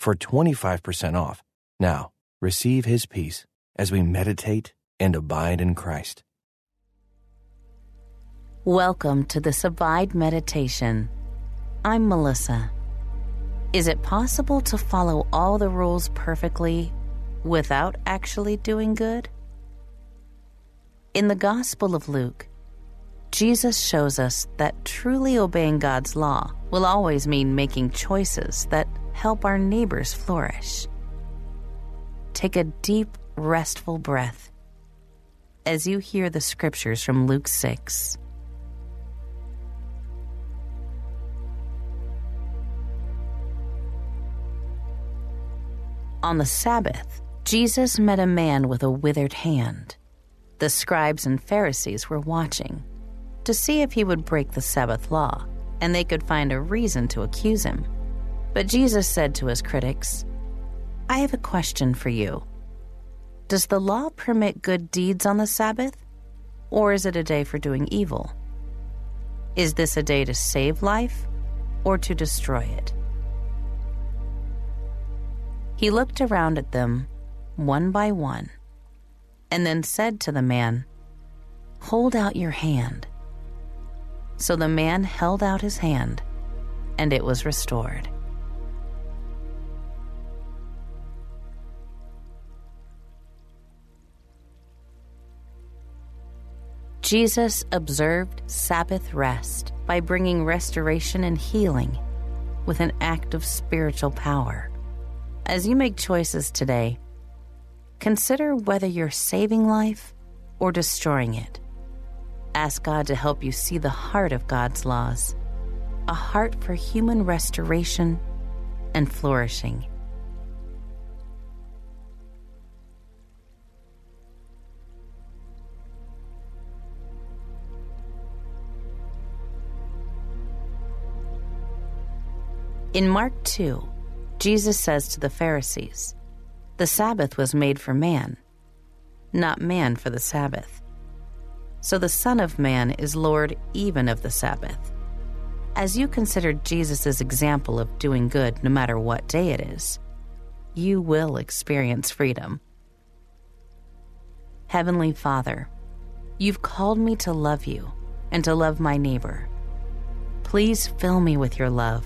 for 25% off. Now, receive his peace as we meditate and abide in Christ. Welcome to this Abide Meditation. I'm Melissa. Is it possible to follow all the rules perfectly without actually doing good? In the Gospel of Luke, Jesus shows us that truly obeying God's law will always mean making choices that help our neighbors flourish. Take a deep, restful breath as you hear the scriptures from Luke 6. On the Sabbath, Jesus met a man with a withered hand. The scribes and Pharisees were watching to see if he would break the Sabbath law, and they could find a reason to accuse him. But Jesus said to his critics, I have a question for you. Does the law permit good deeds on the Sabbath, or is it a day for doing evil? Is this a day to save life or to destroy it? He looked around at them, one by one, and then said to the man, Hold out your hand. So the man held out his hand, and it was restored. Jesus observed Sabbath rest by bringing restoration and healing with an act of spiritual power. As you make choices today, consider whether you're saving life or destroying it. Ask God to help you see the heart of God's laws, a heart for human restoration and flourishing. In Mark 2, Jesus says to the Pharisees, The Sabbath was made for man, not man for the Sabbath. So the Son of Man is Lord even of the Sabbath. As you consider Jesus' example of doing good no matter what day it is, you will experience freedom. Heavenly Father, you've called me to love you and to love my neighbor. Please fill me with your love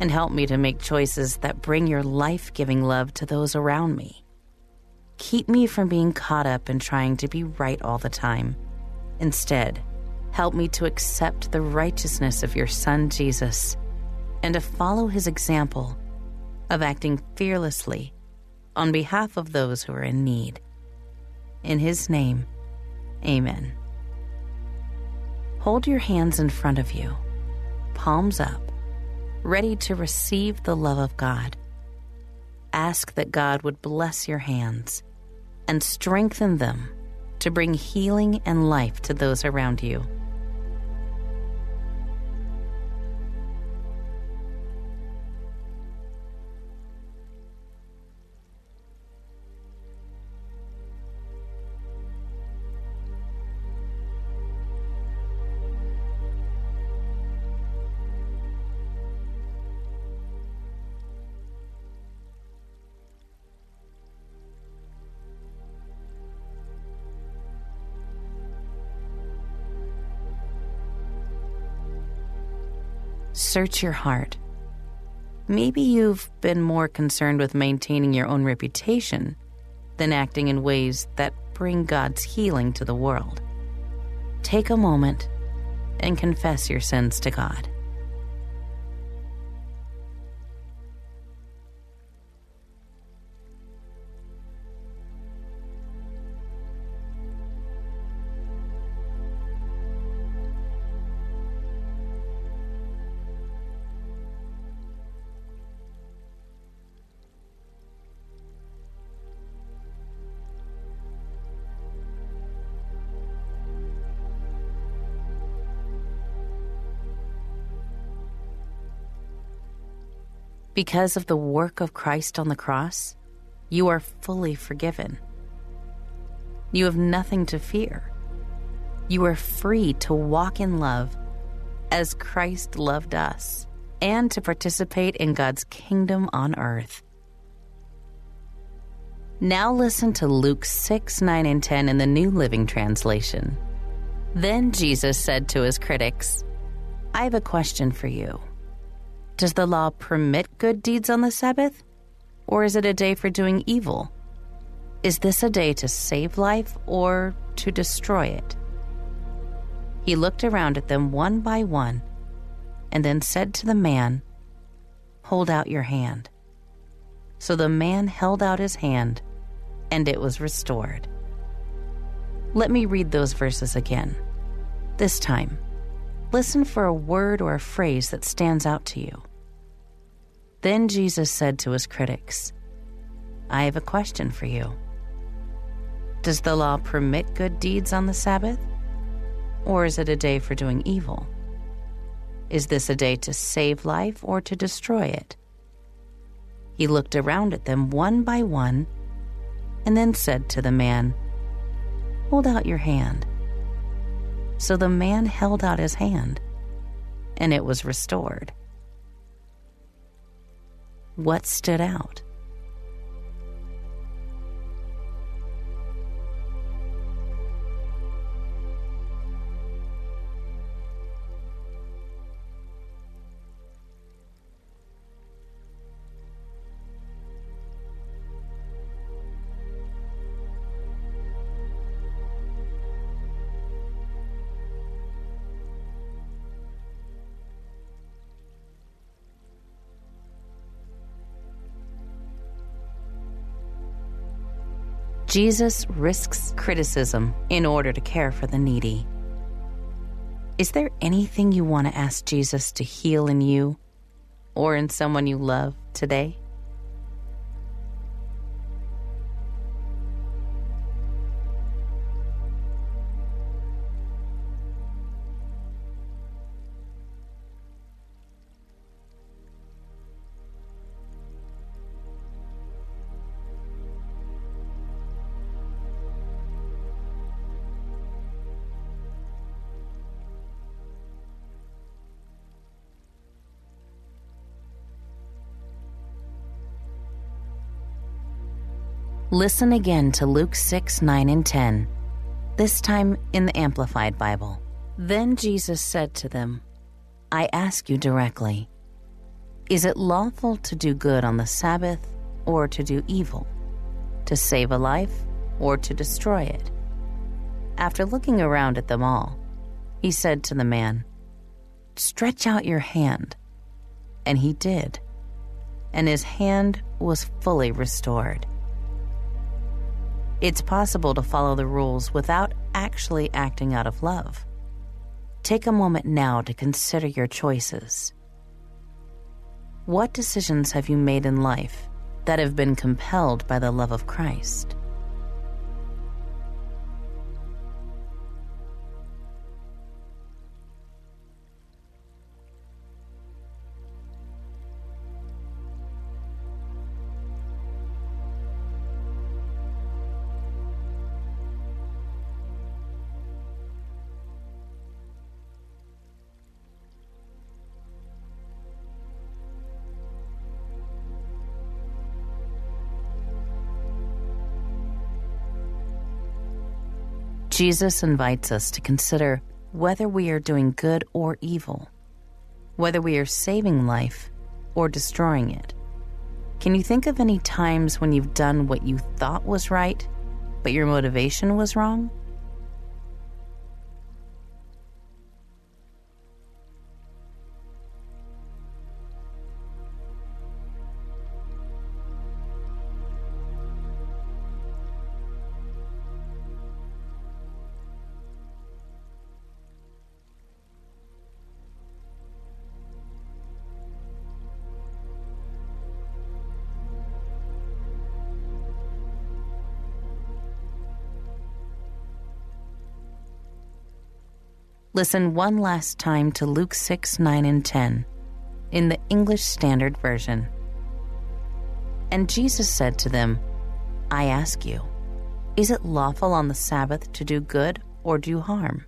and help me to make choices that bring your life giving love to those around me. Keep me from being caught up in trying to be right all the time. Instead, help me to accept the righteousness of your Son, Jesus, and to follow his example of acting fearlessly on behalf of those who are in need. In his name, amen. Hold your hands in front of you, palms up ready to receive the love of God. Ask that God would bless your hands and strengthen them to bring healing and life to those around you. Search your heart. Maybe you've been more concerned with maintaining your own reputation than acting in ways that bring God's healing to the world. Take a moment and confess your sins to God. Because of the work of Christ on the cross, you are fully forgiven. You have nothing to fear. You are free to walk in love as Christ loved us and to participate in God's kingdom on earth. Now listen to Luke 6, 9, and 10 in the New Living Translation. Then Jesus said to his critics, I have a question for you. Does the law permit good deeds on the Sabbath? Or is it a day for doing evil? Is this a day to save life or to destroy it? He looked around at them one by one and then said to the man, Hold out your hand. So the man held out his hand and it was restored. Let me read those verses again. This time, listen for a word or a phrase that stands out to you. Then Jesus said to his critics, I have a question for you. Does the law permit good deeds on the Sabbath? Or is it a day for doing evil? Is this a day to save life or to destroy it? He looked around at them one by one and then said to the man, Hold out your hand. So the man held out his hand, and it was restored. What stood out? Jesus risks criticism in order to care for the needy. Is there anything you want to ask Jesus to heal in you or in someone you love today? Listen again to Luke 6, 9, and 10, this time in the Amplified Bible. Then Jesus said to them, I ask you directly, is it lawful to do good on the Sabbath or to do evil, to save a life or to destroy it? After looking around at them all, he said to the man, Stretch out your hand. And he did, and his hand was fully restored. It's possible to follow the rules without actually acting out of love. Take a moment now to consider your choices. What decisions have you made in life that have been compelled by the love of Christ? Jesus invites us to consider whether we are doing good or evil, whether we are saving life or destroying it. Can you think of any times when you've done what you thought was right, but your motivation was wrong? Listen one last time to Luke 6, 9, and 10 in the English Standard Version. And Jesus said to them, I ask you, is it lawful on the Sabbath to do good or do harm?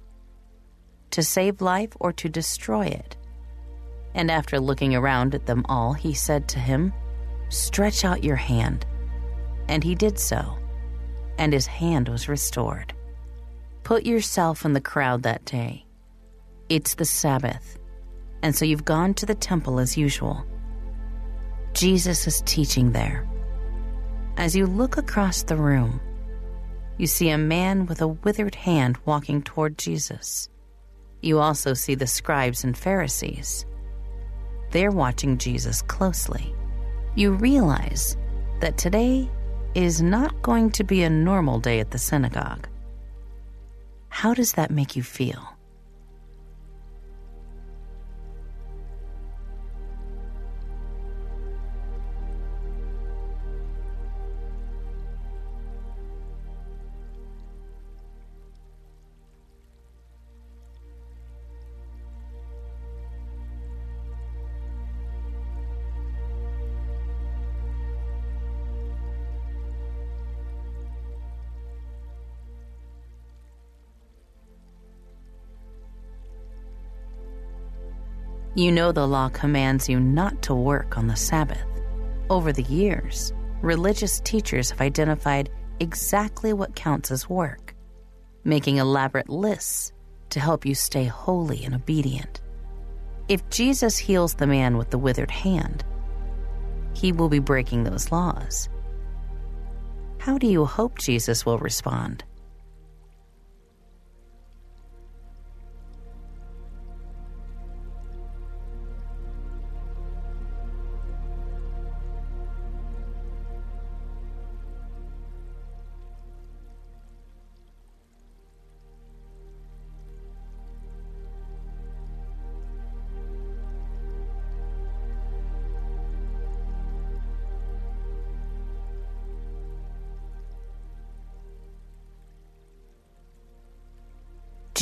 To save life or to destroy it? And after looking around at them all, he said to him, Stretch out your hand. And he did so, and his hand was restored. Put yourself in the crowd that day. It's the Sabbath, and so you've gone to the temple as usual. Jesus is teaching there. As you look across the room, you see a man with a withered hand walking toward Jesus. You also see the scribes and Pharisees. They're watching Jesus closely. You realize that today is not going to be a normal day at the synagogue. How does that make you feel? You know the law commands you not to work on the Sabbath. Over the years, religious teachers have identified exactly what counts as work, making elaborate lists to help you stay holy and obedient. If Jesus heals the man with the withered hand, he will be breaking those laws. How do you hope Jesus will respond?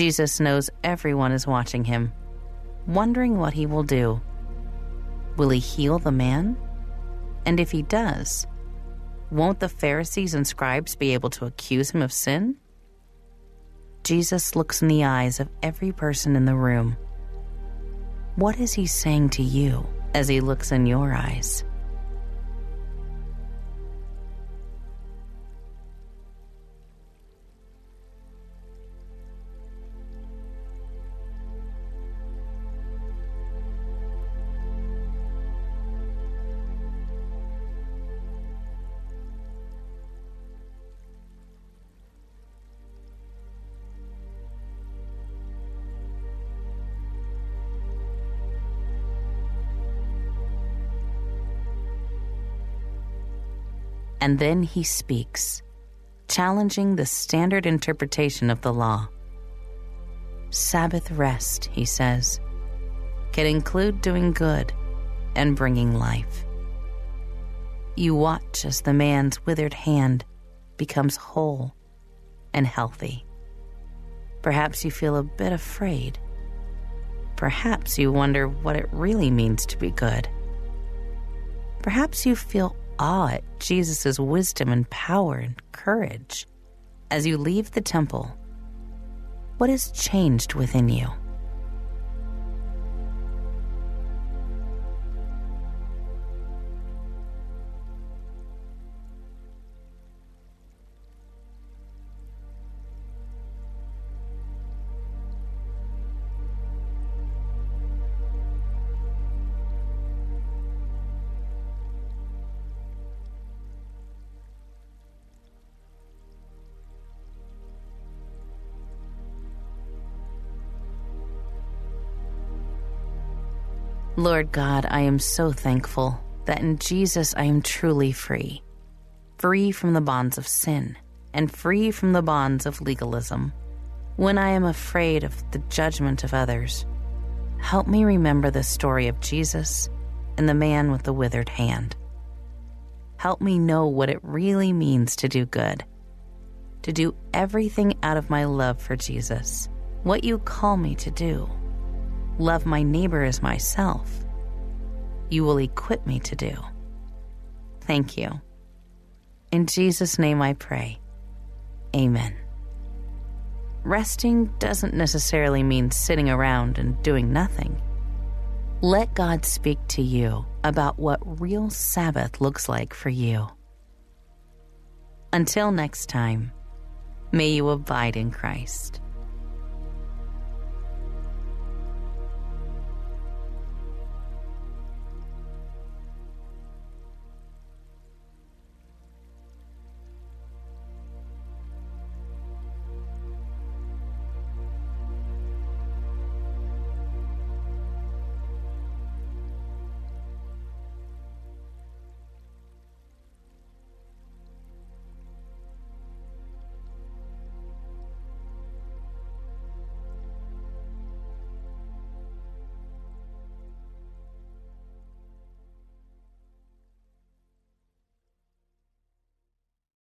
Jesus knows everyone is watching him, wondering what he will do. Will he heal the man? And if he does, won't the Pharisees and scribes be able to accuse him of sin? Jesus looks in the eyes of every person in the room. What is he saying to you as he looks in your eyes? And then he speaks, challenging the standard interpretation of the law. Sabbath rest, he says, can include doing good and bringing life. You watch as the man's withered hand becomes whole and healthy. Perhaps you feel a bit afraid. Perhaps you wonder what it really means to be good. Perhaps you feel awe at Jesus' wisdom and power and courage. As you leave the temple, what has changed within you? Lord God, I am so thankful that in Jesus I am truly free, free from the bonds of sin and free from the bonds of legalism. When I am afraid of the judgment of others, help me remember the story of Jesus and the man with the withered hand. Help me know what it really means to do good, to do everything out of my love for Jesus, what you call me to do love my neighbor as myself, you will equip me to do. Thank you. In Jesus' name I pray. Amen. Resting doesn't necessarily mean sitting around and doing nothing. Let God speak to you about what real Sabbath looks like for you. Until next time, may you abide in Christ.